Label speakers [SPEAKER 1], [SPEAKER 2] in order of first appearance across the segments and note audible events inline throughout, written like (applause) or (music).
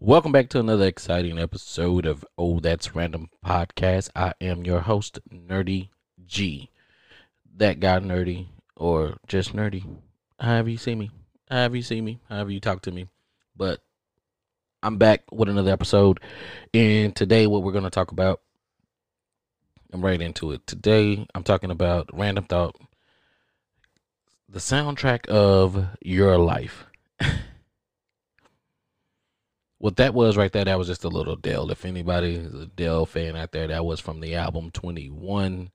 [SPEAKER 1] Welcome back to another exciting episode of Oh That's Random Podcast. I am your host, Nerdy G. That guy nerdy or just nerdy. However you see me. However you see me. However you talk to me. But I'm back with another episode. And today what we're gonna talk about. I'm right into it. Today I'm talking about random thought. The soundtrack of your life. (laughs) what that was right there, that was just a little Adele. If anybody is a Adele fan out there, that was from the album 21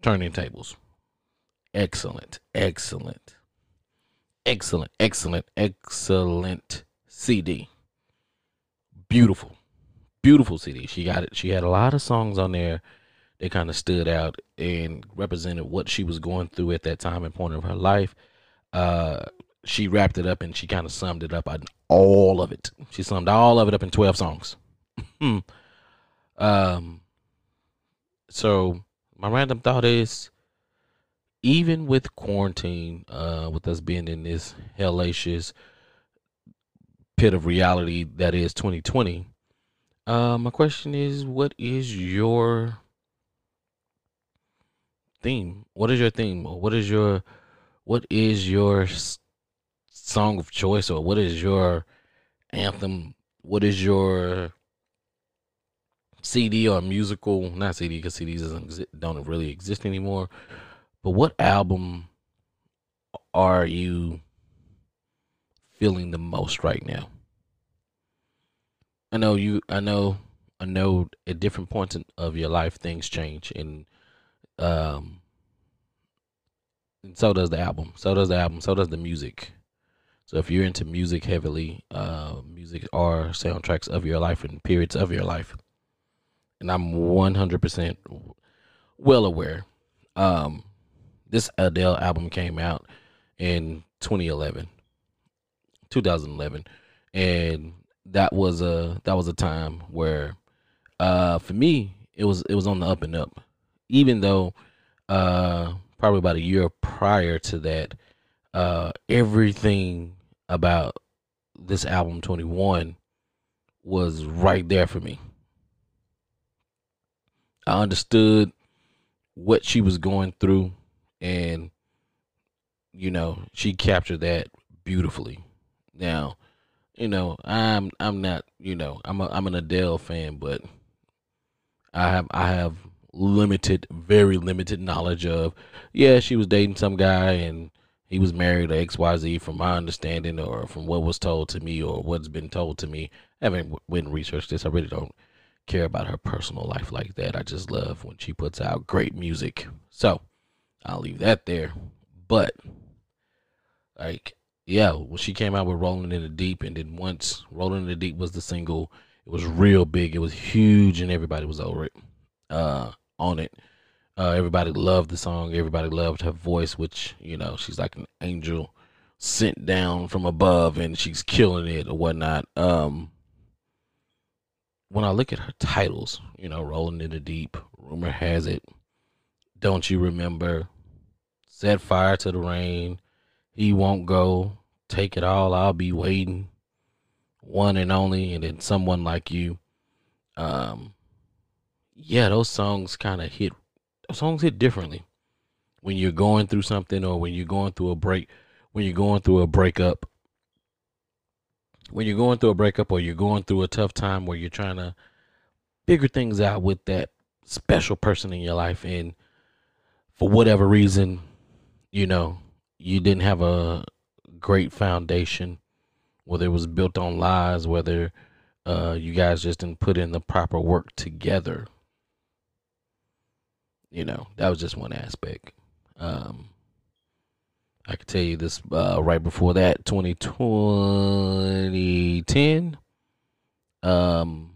[SPEAKER 1] Turning Tables. Excellent, excellent, excellent, excellent, excellent CD. Beautiful, beautiful CD. She got it. She had a lot of songs on there that kind of stood out and represented what she was going through at that time and point of her life. Uh, she wrapped it up and she kind of summed it up on all of it. She summed all of it up in 12 songs. um, so my random thought is even with quarantine, uh, with us being in this hellacious pit of reality that is 2020, uh, my question is what is your theme? What is your theme? What is your what is your s- song of choice or what is your anthem? What is your CD or musical? Not CD because CDs don't really exist anymore. But what album are you feeling the most right now? I know you. I know. I know. At different points in, of your life, things change, and um, and so does the album. So does the album. So does the music. So if you're into music heavily, uh, music are soundtracks of your life and periods of your life, and I'm 100% well aware. Um, this Adele album came out in 2011, 2011, and that was a that was a time where, uh, for me, it was it was on the up and up. Even though, uh, probably about a year prior to that, uh, everything about this album 21 was right there for me. I understood what she was going through and you know, she captured that beautifully. Now, you know, I'm I'm not, you know, I'm a I'm an Adele fan, but I have I have limited, very limited knowledge of yeah, she was dating some guy and he was married to XYZ from my understanding or from what was told to me or what's been told to me. I haven't went and researched this. I really don't care about her personal life like that. I just love when she puts out great music. So I'll leave that there. But like, yeah, when she came out with Rolling in the Deep, and then once Rolling in the Deep was the single, it was real big. It was huge, and everybody was over it, uh, on it. Uh, everybody loved the song. Everybody loved her voice, which you know she's like an angel sent down from above, and she's killing it or whatnot. Um, when I look at her titles, you know, Rolling in the Deep, rumor has it, Don't You Remember, Set Fire to the Rain, He Won't Go, Take It All, I'll Be Waiting, One and Only, and then Someone Like You. Um, yeah, those songs kind of hit, songs hit differently when you're going through something or when you're going through a break, when you're going through a breakup. When you're going through a breakup or you're going through a tough time where you're trying to figure things out with that special person in your life and for whatever reason you know you didn't have a great foundation whether it was built on lies whether uh, you guys just didn't put in the proper work together you know that was just one aspect um, I could tell you this uh, right before that, 2010. Um,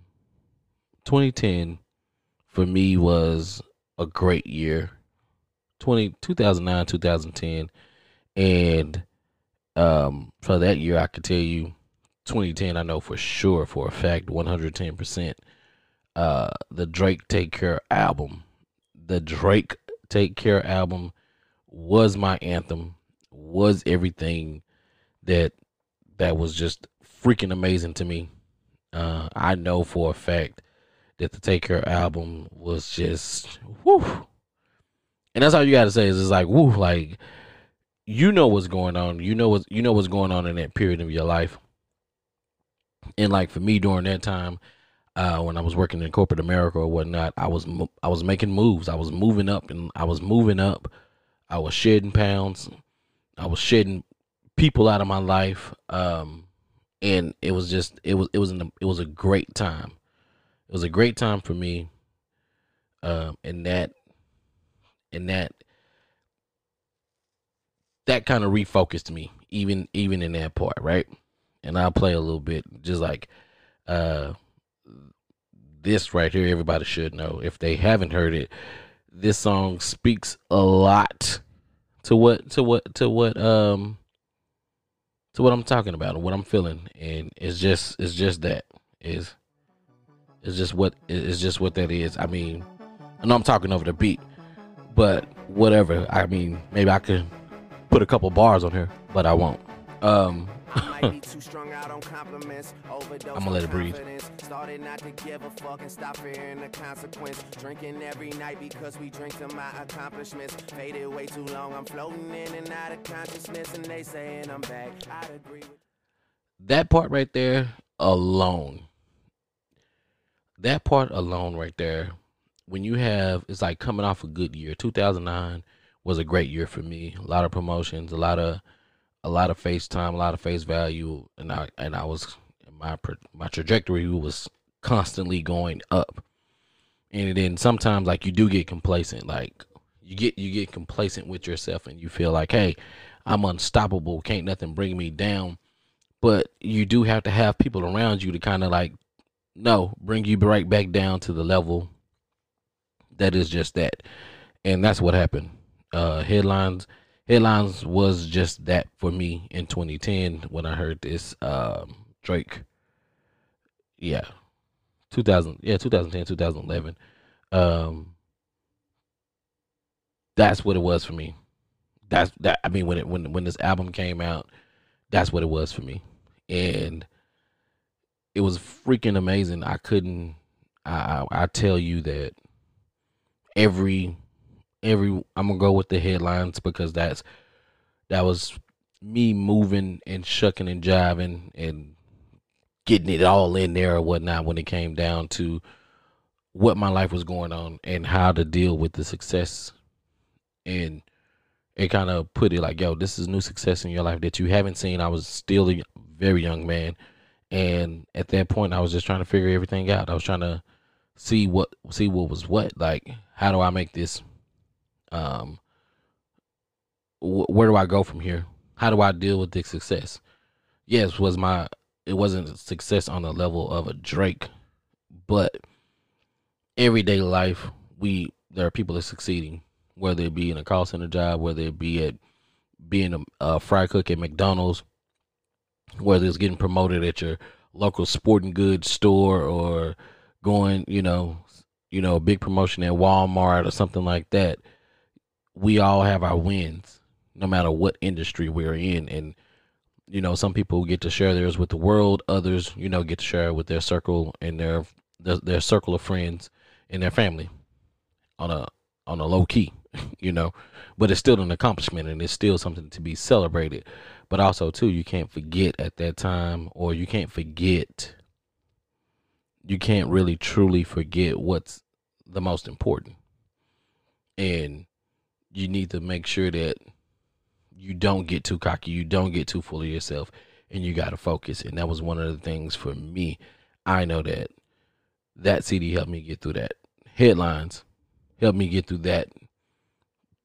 [SPEAKER 1] 2010 for me was a great year. 20, 2009, 2010. And um, for that year, I could tell you 2010, I know for sure, for a fact, 110%. Uh, the Drake Take Care album, the Drake Take Care album was my anthem, was everything that that was just freaking amazing to me. Uh, I know for a fact that the Take Care album was just whoo. And that's all you gotta say is it's like whoo, like you know what's going on. You know what you know what's going on in that period of your life. And like for me during that time, uh, when I was working in corporate America or whatnot, I was I was making moves. I was moving up, and I was moving up. I was shedding pounds. I was shedding people out of my life. Um, and it was just it was it was an, it was a great time. It was a great time for me. Um, and that and that that kind of refocused me even even in that part right and i'll play a little bit just like uh this right here everybody should know. If they haven't heard it this song speaks a lot to what to what to what um to what i'm talking about and what i'm feeling. And it's just it's just that. Is it's just what it's just what that is. I mean i know i'm talking over the beat but whatever. I mean maybe i could put a couple bars on here, but I won't. Um, I'm gonna let it breathe. Started not to give a fuck and stop fearing the consequence. Drinking every night because we drink to my accomplishments. Faded way too long. I'm floating in and out of consciousness, and they saying I'm back. I'd agree with that part right there alone. That part alone right there. When you have, it's like coming off a good year, 2009 was a great year for me. A lot of promotions, a lot of a lot of face time, a lot of face value, and I and I was my my trajectory was constantly going up. And then sometimes like you do get complacent, like you get you get complacent with yourself, and you feel like, hey, I'm unstoppable, can't nothing bring me down. But you do have to have people around you to kind of like, no, bring you right back down to the level that is just that, and that's what happened uh, headlines. Headlines was just that for me in 2010 when I heard this um, Drake. Yeah, 2000. Yeah, 2010, 2011. Um, that's what it was for me. That's that. I mean, when it when when this album came out, that's what it was for me, and it was freaking amazing. I couldn't. I I, I tell you that every every I'm gonna go with the headlines because that's that was me moving and shucking and jiving and getting it all in there or whatnot when it came down to what my life was going on and how to deal with the success. And it kind of put it like yo this is new success in your life that you haven't seen. I was still a very young man. And at that point i was just trying to figure everything out. I was trying to see what see what was what. Like how do i make this um, wh- where do I go from here? How do I deal with this success? Yes, was my it wasn't success on the level of a Drake, but everyday life we there are people that are succeeding, whether it be in a call center job, whether it be at being a, a fry cook at McDonald's, whether it's getting promoted at your local sporting goods store or going, you know, you know, a big promotion at Walmart or something like that we all have our wins, no matter what industry we're in. And, you know, some people get to share theirs with the world, others, you know, get to share with their circle and their their, their circle of friends and their family on a on a low key, (laughs) you know. But it's still an accomplishment and it's still something to be celebrated. But also too, you can't forget at that time or you can't forget you can't really truly forget what's the most important. And you need to make sure that you don't get too cocky, you don't get too full of yourself, and you got to focus. And that was one of the things for me. I know that that CD helped me get through that. Headlines helped me get through that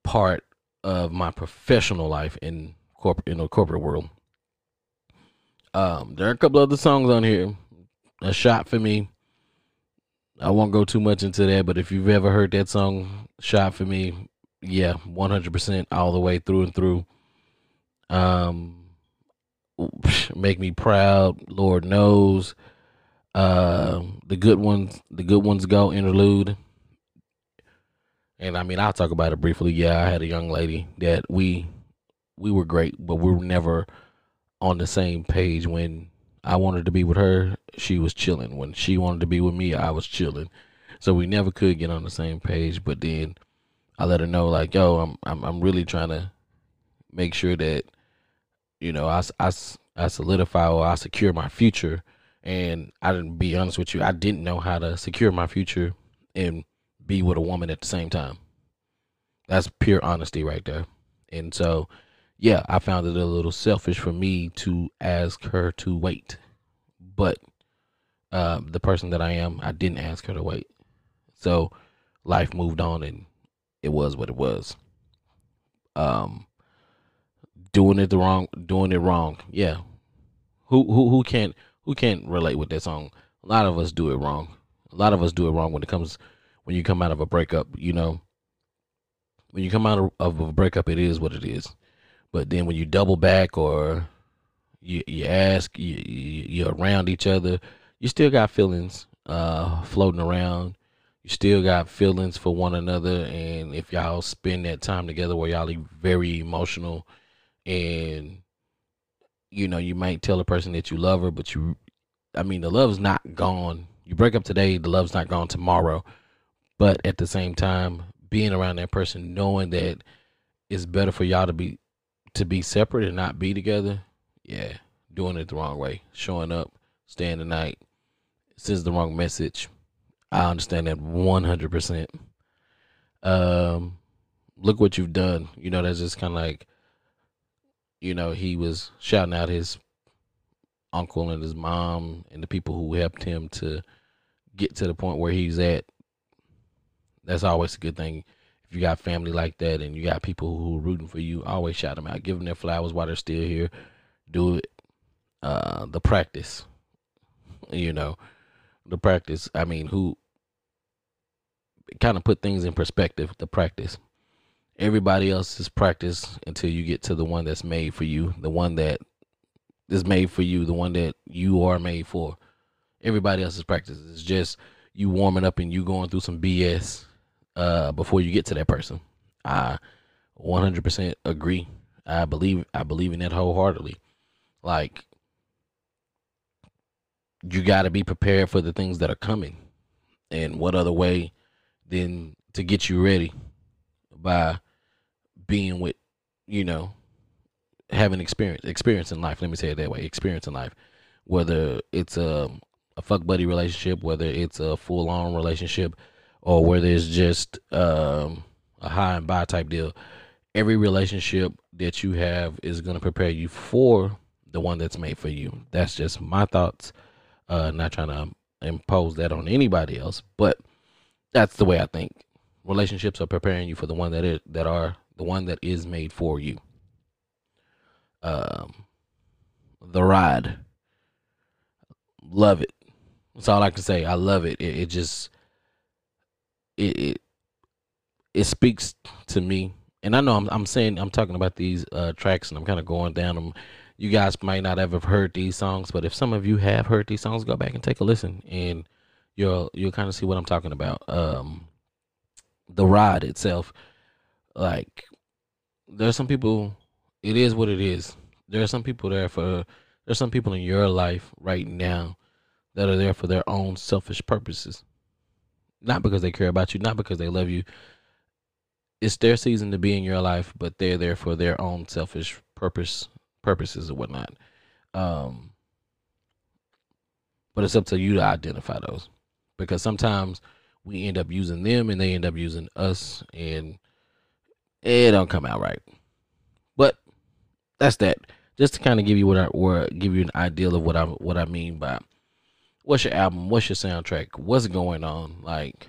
[SPEAKER 1] part of my professional life in corporate in the corporate world. Um, there are a couple other songs on here. A shot for me. I won't go too much into that, but if you've ever heard that song, "Shot for Me," yeah, one hundred percent all the way through and through. Um, (laughs) make me proud. Lord knows. Uh, the good ones, the good ones go interlude. And I mean, I'll talk about it briefly. Yeah, I had a young lady that we we were great, but we were never on the same page. When I wanted to be with her, she was chilling. When she wanted to be with me, I was chilling. So we never could get on the same page. But then I let her know, like, yo, I'm I'm I'm really trying to make sure that you know I I, I solidify or I secure my future. And I didn't be honest with you, I didn't know how to secure my future and be with a woman at the same time. That's pure honesty right there. And so, yeah, I found it a little selfish for me to ask her to wait. But uh, the person that I am, I didn't ask her to wait. So life moved on and it was what it was. Um, doing it the wrong, doing it wrong. Yeah. Who who who can't who can't relate with that song? A lot of us do it wrong. A lot of us do it wrong when it comes when you come out of a breakup. You know, when you come out of a breakup, it is what it is. But then when you double back or you you ask, you, you're around each other, you still got feelings uh, floating around. You still got feelings for one another, and if y'all spend that time together where y'all are very emotional, and you know you might tell a person that you love her, but you, I mean, the love's not gone. You break up today, the love's not gone tomorrow. But at the same time, being around that person, knowing that it's better for y'all to be to be separate and not be together, yeah, doing it the wrong way, showing up, staying the night, sends the wrong message. I understand that one hundred percent. Um, look what you've done. You know, that's just kind of like, you know, he was shouting out his uncle and his mom and the people who helped him to get to the point where he's at that's always a good thing. If you got family like that and you got people who are rooting for you, always shout them out. Give them their flowers while they're still here. Do it. Uh, the practice, you know, the practice. I mean, who kind of put things in perspective. The practice. Everybody else is practice until you get to the one that's made for you, the one that is made for you, the one that you are made for. Everybody else's practice. It's just you warming up and you going through some BS uh, before you get to that person. I 100% agree. I believe I believe in that wholeheartedly. Like you got to be prepared for the things that are coming. And what other way than to get you ready by being with, you know, having experience experience in life. Let me say it that way. Experience in life. Whether it's a a fuck buddy relationship, whether it's a full on relationship, or whether it's just um, a hi and bye type deal. Every relationship that you have is going to prepare you for the one that's made for you. That's just my thoughts. Uh, not trying to impose that on anybody else, but that's the way I think. Relationships are preparing you for the one that is that are the one that is made for you. Um, the ride, love it. That's all I can say. I love it. It, it just it, it it speaks to me. And I know I'm I'm saying I'm talking about these uh, tracks and I'm kind of going down them. You guys might not have heard these songs, but if some of you have heard these songs, go back and take a listen, and you'll you'll kind of see what I'm talking about. Um, the ride itself, like there's some people. It is what it is. There are some people there for. There's some people in your life right now that are there for their own selfish purposes not because they care about you, not because they love you. It's their season to be in your life, but they're there for their own selfish purpose purposes or whatnot. Um, but it's up to you to identify those because sometimes we end up using them and they end up using us and it don't come out right. But that's that. Just to kind of give you what I or give you an idea of what I what I mean by what's your album? What's your soundtrack? What's going on? Like,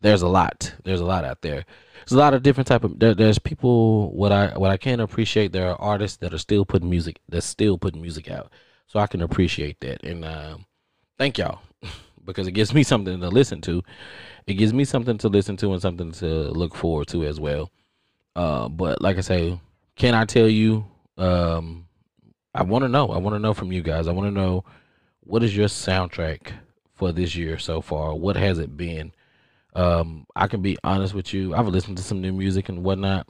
[SPEAKER 1] there's a lot. There's a lot out there. There's a lot of different type of. There, there's people. What I what I can appreciate. There are artists that are still putting music. That's still putting music out. So I can appreciate that. And um, thank y'all because it gives me something to listen to. It gives me something to listen to and something to look forward to as well. Uh, but like I say, can I tell you? Um, I want to know. I want to know from you guys. I want to know what is your soundtrack for this year so far? What has it been? Um, I can be honest with you. I've listened to some new music and whatnot,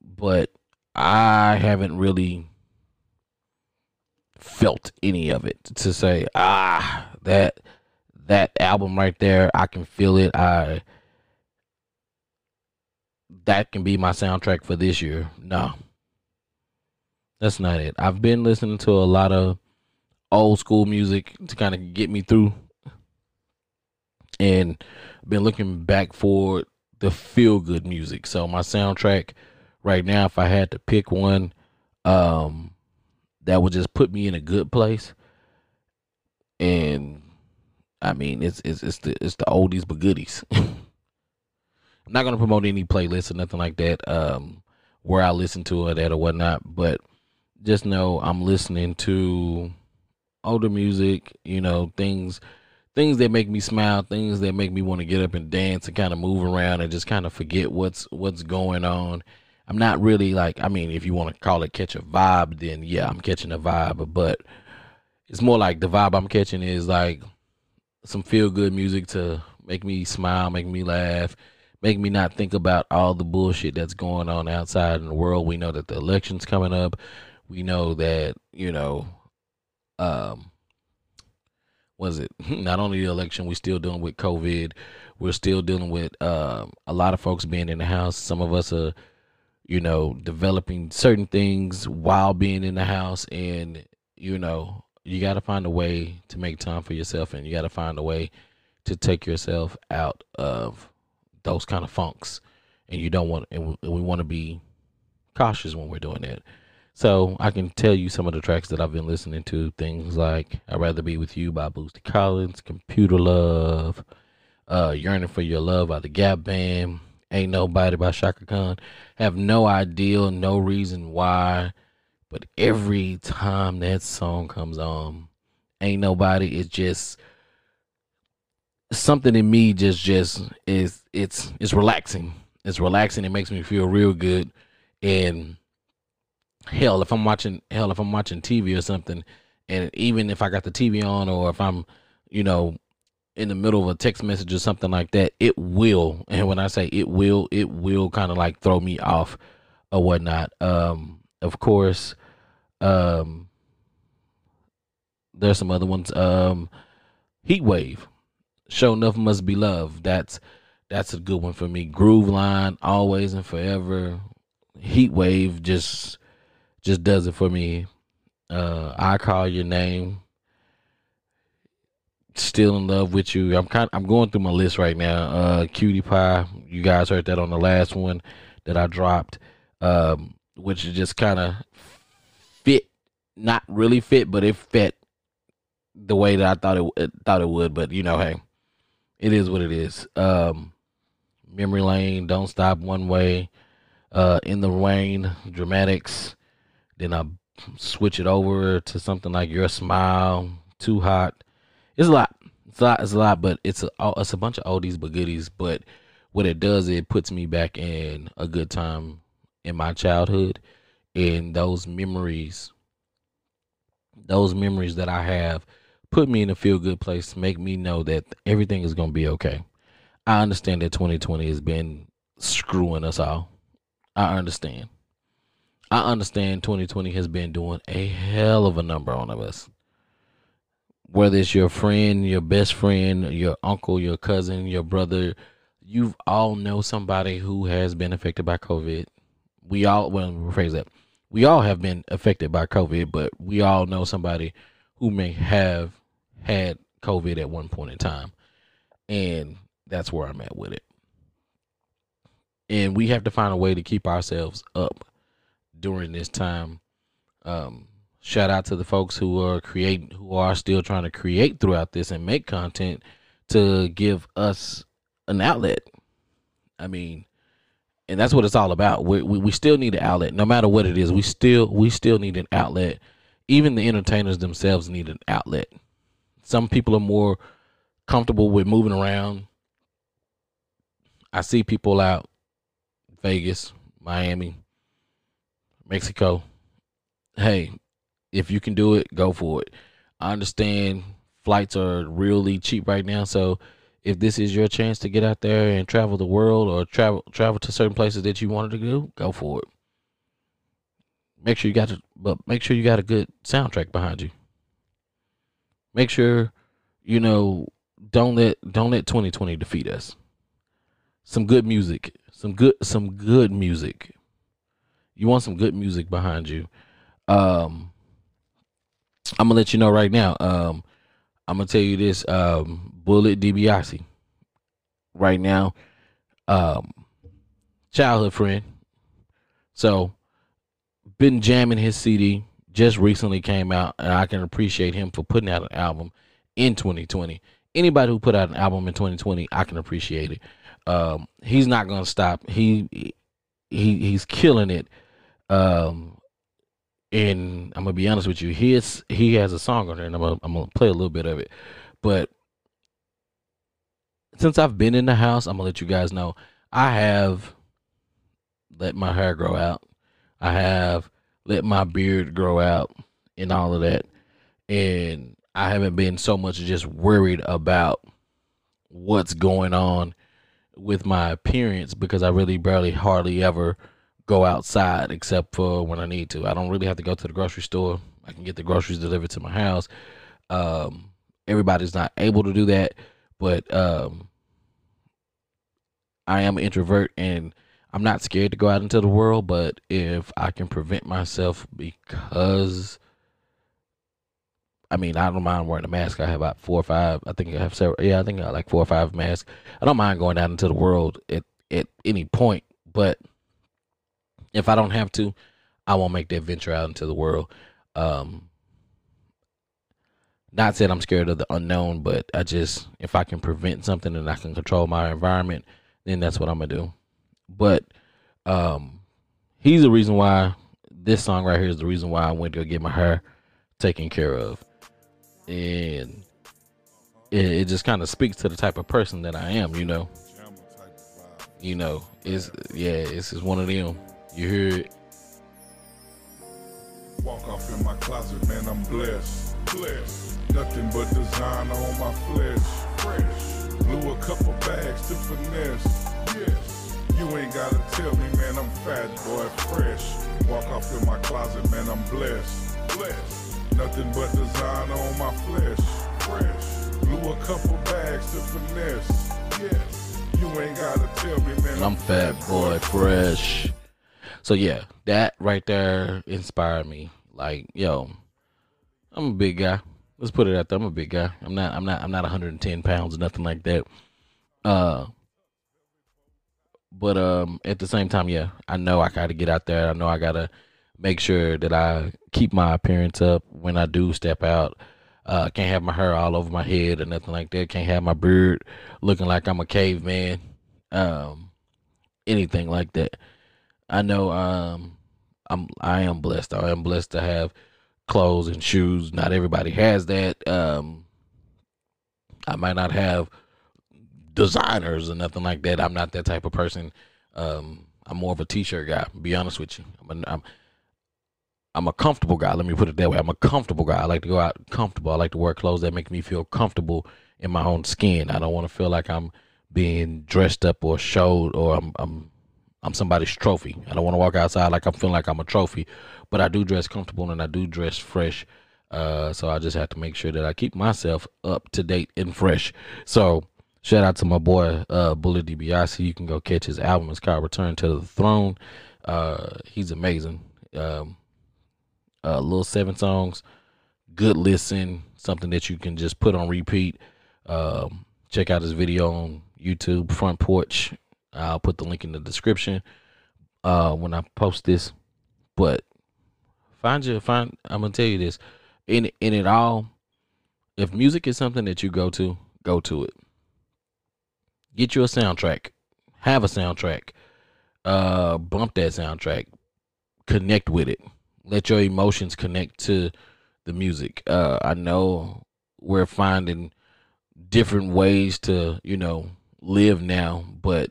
[SPEAKER 1] but I haven't really felt any of it to say, ah, that that album right there, I can feel it. I that can be my soundtrack for this year. No. That's not it. I've been listening to a lot of old school music to kind of get me through and been looking back for the feel good music. So my soundtrack right now, if I had to pick one, um, that would just put me in a good place. And I mean, it's it's it's the it's the oldies but goodies. (laughs) I'm not gonna promote any playlists or nothing like that. Um, where I listen to it at or whatnot, but just know I'm listening to older music. You know, things things that make me smile, things that make me want to get up and dance and kind of move around and just kind of forget what's what's going on. I'm not really like I mean, if you want to call it catch a vibe, then yeah, I'm catching a vibe, but it's more like the vibe I'm catching is like some feel good music to make me smile, make me laugh, make me not think about all the bullshit that's going on outside in the world. We know that the election's coming up. We know that, you know, um was it (laughs) not only the election, we're still dealing with COVID. We're still dealing with uh, a lot of folks being in the house. Some of us are, you know, developing certain things while being in the house. And, you know, you got to find a way to make time for yourself and you got to find a way to take yourself out of those kind of funks. And you don't want, and we want to be cautious when we're doing that. So I can tell you some of the tracks that I've been listening to. Things like "I'd Rather Be with You" by Bootsy Collins, "Computer Love," uh, "Yearning for Your Love" by the Gap Band, "Ain't Nobody" by Chaka Khan. Have no idea, no reason why, but every time that song comes on, "Ain't Nobody," it's just something in me. Just, just is it's it's relaxing. It's relaxing. It makes me feel real good, and hell if i'm watching hell if i'm watching tv or something and even if i got the tv on or if i'm you know in the middle of a text message or something like that it will and when i say it will it will kind of like throw me off or whatnot um of course um there's some other ones um heat wave show enough must be love that's that's a good one for me groove line always and forever heat wave just just does it for me. Uh, I call your name. Still in love with you. I'm kind. I'm going through my list right now. Uh, Cutie Pie. You guys heard that on the last one that I dropped, um, which is just kind of. Not really fit, but it fit the way that I thought it, thought it would. But you know, hey, it is what it is. Um, Memory Lane. Don't stop. One way. Uh, in the rain. Dramatics. Then I switch it over to something like Your Smile, Too Hot. It's a lot. It's a lot. It's a lot, but it's a it's a bunch of oldies but goodies. But what it does, it puts me back in a good time in my childhood, and those memories, those memories that I have, put me in a feel good place. Make me know that everything is gonna be okay. I understand that 2020 has been screwing us all. I understand. I understand 2020 has been doing a hell of a number on of us. Whether it's your friend, your best friend, your uncle, your cousin, your brother, you've all know somebody who has been affected by COVID. We all, well, rephrase that. We all have been affected by COVID, but we all know somebody who may have had COVID at one point in time. And that's where I'm at with it. And we have to find a way to keep ourselves up during this time. Um, shout out to the folks who are creating, who are still trying to create throughout this and make content to give us an outlet. I mean, and that's what it's all about. We, we we still need an outlet, no matter what it is. We still we still need an outlet. Even the entertainers themselves need an outlet. Some people are more comfortable with moving around. I see people out Vegas, Miami, Mexico. Hey, If you can do it, go for it. I understand flights are really cheap right now, so if this is your chance to get out there and travel the world or travel travel to certain places that you wanted to go, go for it. Make sure you got to, but make sure you got a good soundtrack behind you. Make sure, you know, don't let don't let 2020 defeat us. Some good music, some good some good music. You want some good music behind you. Um, I'm gonna let you know right now. Um, I'm gonna tell you this. Um, Bullet DiBiase, right now, um, childhood friend. So, been jamming his CD. Just recently came out, and I can appreciate him for putting out an album in 2020. Anybody who put out an album in 2020, I can appreciate it. Um, he's not gonna stop. He he he's killing it. Um, and I'm gonna be honest with you, his he has a song on there, and I'm gonna, I'm gonna play a little bit of it. But since I've been in the house, I'm gonna let you guys know I have let my hair grow out. I have let my beard grow out and all of that, and I haven't been so much just worried about what's going on with my appearance because I really barely hardly ever go outside except for when I need to. I don't really have to go to the grocery store. I can get the groceries delivered to my house. Um, everybody's not able to do that, but um, I am an introvert and I'm not scared to go out into the world. But if I can prevent myself because I mean, I don't mind wearing a mask. I have about four or five. I think I have several. Yeah, I think I like four or five masks. I don't mind going out into the world at at any point, but if I don't have to, I won't make that venture out into the world. Um, not saying I'm scared of the unknown, but I just if I can prevent something and I can control my environment, then that's what I'm gonna do. But um, he's the reason why this song right here is the reason why I went to get my hair taken care of, and it, it just kind of speaks to the type of person that I am. You know, you know, it's yeah, it's just one of them. You hear it?
[SPEAKER 2] Walk off in my closet, man, I'm blessed. Blessed. Nothing but designer on my flesh. Fresh. Blew a couple bags to finesse. Yes. You ain't gotta tell me, man, I'm fat, boy, fresh. Walk off in my closet, man, I'm blessed. Blessed. Nothing but designer on my flesh. Fresh. Blew a couple bags to finesse. Yes. You ain't gotta tell me, man,
[SPEAKER 1] I'm fat boy fresh. So yeah, that right there inspired me. Like, yo, I'm a big guy. Let's put it out there. I'm a big guy. I'm not. I'm not. I'm not 110 pounds or nothing like that. Uh, but um, at the same time, yeah, I know I got to get out there. I know I gotta make sure that I keep my appearance up when I do step out. Uh, can't have my hair all over my head or nothing like that. Can't have my beard looking like I'm a caveman. Um, anything like that. I know um I'm I am blessed. I am blessed to have clothes and shoes. Not everybody has that. Um I might not have designers or nothing like that. I'm not that type of person. Um I'm more of a t-shirt guy, be honest with you. I'm a, I'm I'm a comfortable guy. Let me put it that way. I'm a comfortable guy. I like to go out comfortable. I like to wear clothes that make me feel comfortable in my own skin. I don't want to feel like I'm being dressed up or showed or I'm, I'm I'm somebody's trophy. I don't want to walk outside like I'm feeling like I'm a trophy, but I do dress comfortable and I do dress fresh. Uh, so I just have to make sure that I keep myself up to date and fresh. So shout out to my boy uh, Bullet DiBiase. You can go catch his album. It's called Return to the Throne. Uh, he's amazing. Um, uh, little seven songs, good listen, something that you can just put on repeat. Um, check out his video on YouTube, Front Porch I'll put the link in the description uh, when I post this. But find your find. I'm gonna tell you this. In in it all, if music is something that you go to, go to it. Get you a soundtrack. Have a soundtrack. Uh, bump that soundtrack. Connect with it. Let your emotions connect to the music. Uh, I know we're finding different ways to, you know, live now, but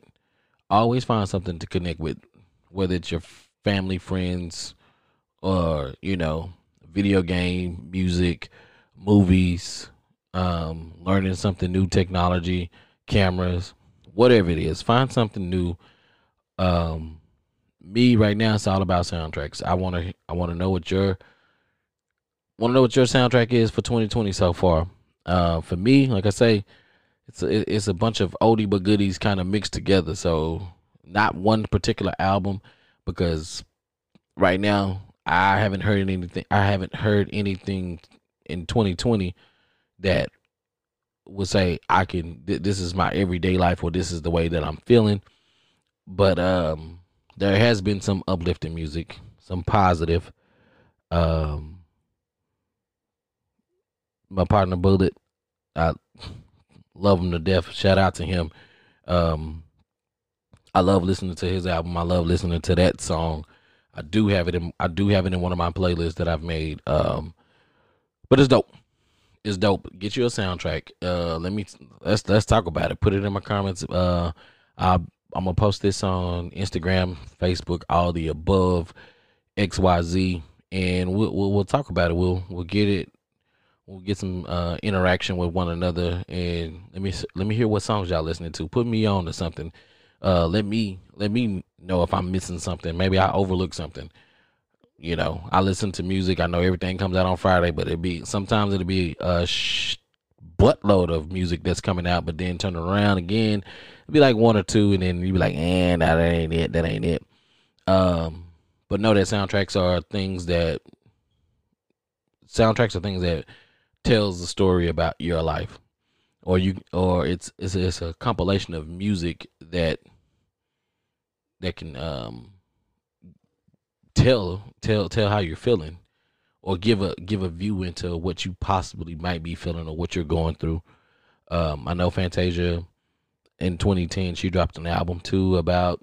[SPEAKER 1] always find something to connect with, whether it's your family, friends, or you know, video game, music, movies, um, learning something new, technology, cameras, whatever it is. Find something new. Um, me right now, it's all about soundtracks. I want to I want to know what your want to know what your soundtrack is for 2020 so far. Uh, for me, like I say, it's a, it's a bunch of oldie but goodies kind of mixed together. So not one particular album because right now I haven't heard anything. I haven't heard anything in 2020 that would say I can. Th- this is my everyday life, or this is the way that I'm feeling. But um, there has been some uplifting music, some positive. Um, my partner Bullet, I love him to death. Shout out to him. Um, I love listening to his album. I love listening to that song. I do have it in I do have it in one of my playlists that I've made. Um, but it's dope. It's dope. Get you a soundtrack. Uh, let me let's let's talk about it. Put it in my comments. Uh, I I'm gonna post this on Instagram, Facebook, all the above, X Y Z, and we'll, we'll we'll talk about it. We'll we'll get it. We'll get some uh, interaction with one another, and let me let me hear what songs y'all listening to. Put me on to something. Uh, let me let me know if I'm missing something. Maybe I overlook something. You know, I listen to music. I know everything comes out on Friday, but it be sometimes it'll be a sh- buttload of music that's coming out, but then turn around again, it'll be like one or two, and then you be like, "And eh, that ain't it. That ain't it." Um, but know that soundtracks are things that soundtracks are things that tells the story about your life, or you, or it's it's it's a compilation of music that that can um tell tell tell how you're feeling or give a give a view into what you possibly might be feeling or what you're going through. Um, I know Fantasia in 2010 she dropped an album too about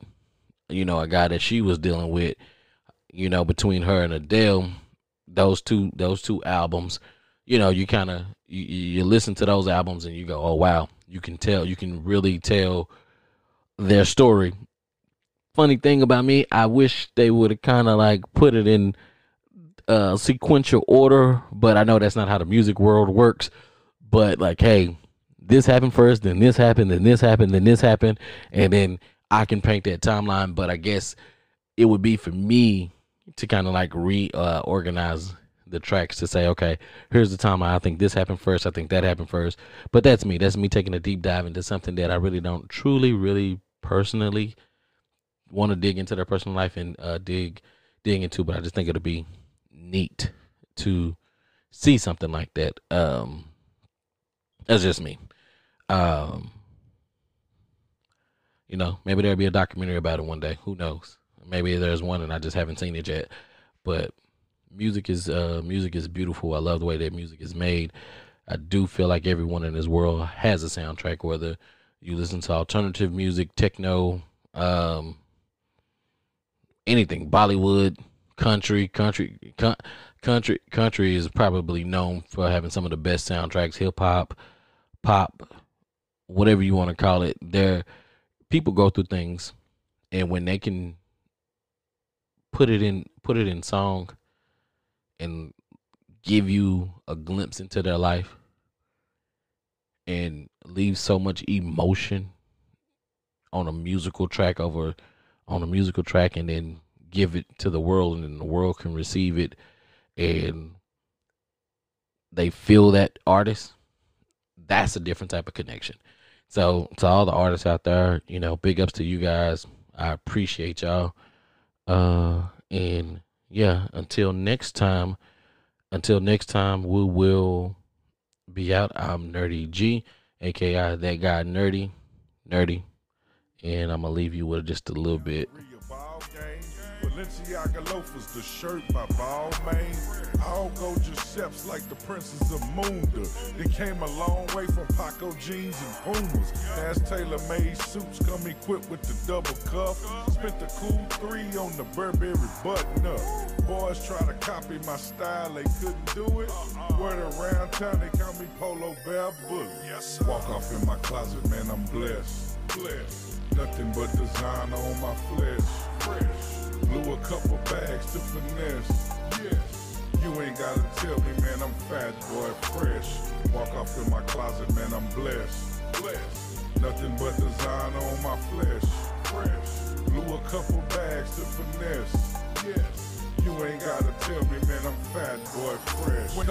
[SPEAKER 1] you know a guy that she was dealing with. You know, between her and Adele, those two those two albums, you know, you kind of you, you listen to those albums and you go, oh wow, you can tell, you can really tell their story funny thing about me, I wish they would have kind of like put it in uh, sequential order, but I know that's not how the music world works. But like, hey, this happened first, then this happened, then this happened, then this happened, and then I can paint that timeline. But I guess it would be for me to kind of like reorganize uh, the tracks to say, okay, here's the time I think this happened first. I think that happened first. But that's me. That's me taking a deep dive into something that I really don't truly, really personally want to dig into their personal life and uh, dig dig into, but I just think it'll be neat to see something like that. Um, that's just me. Um, you know, maybe there'll be a documentary about it one day. Who knows? Maybe there's one and I just haven't seen it yet. But music is uh, music is beautiful. I love the way that music is made. I do feel like everyone in this world has a soundtrack, whether you listen to alternative music, techno, um, anything Bollywood, country, country, country, country is probably known for having some of the best soundtracks. Hip hop, pop, whatever you want to call it. There, people go through things, and when they can put it in, put it in song, and give you a glimpse into their life, and leave so much emotion on a musical track over on a musical track and then give it to the world and the world can receive it and they feel that artist that's a different type of connection. So to all the artists out there you know big ups to you guys. I appreciate y'all. Uh and yeah until next time until next time we will be out i'm nerdy g aka that guy nerdy nerdy and I'm gonna leave you with just a little bit. Balenciaga loafers, the shirt by Balmain. All go Giuseppe's like the princess of Munda. They came a long way from Paco jeans and Pumas. As tailor made suits come equipped with the double cuff. Spent the cool three on the Burberry button up. Boys try to copy my style, they couldn't do it. Word around town, they call me Polo Bear Bully. Walk off in my closet, man, I'm blessed. Blessed. Nothing but designer on my flesh. Fresh. Blew a couple bags to finesse. Yes. You
[SPEAKER 2] ain't gotta tell me, man, I'm fat, boy, fresh. Walk off in my closet, man, I'm blessed. Blessed. Nothing but designer on my flesh. Fresh. Blew a couple bags to finesse. Yes. You ain't gotta tell me, man, I'm fat, boy, fresh.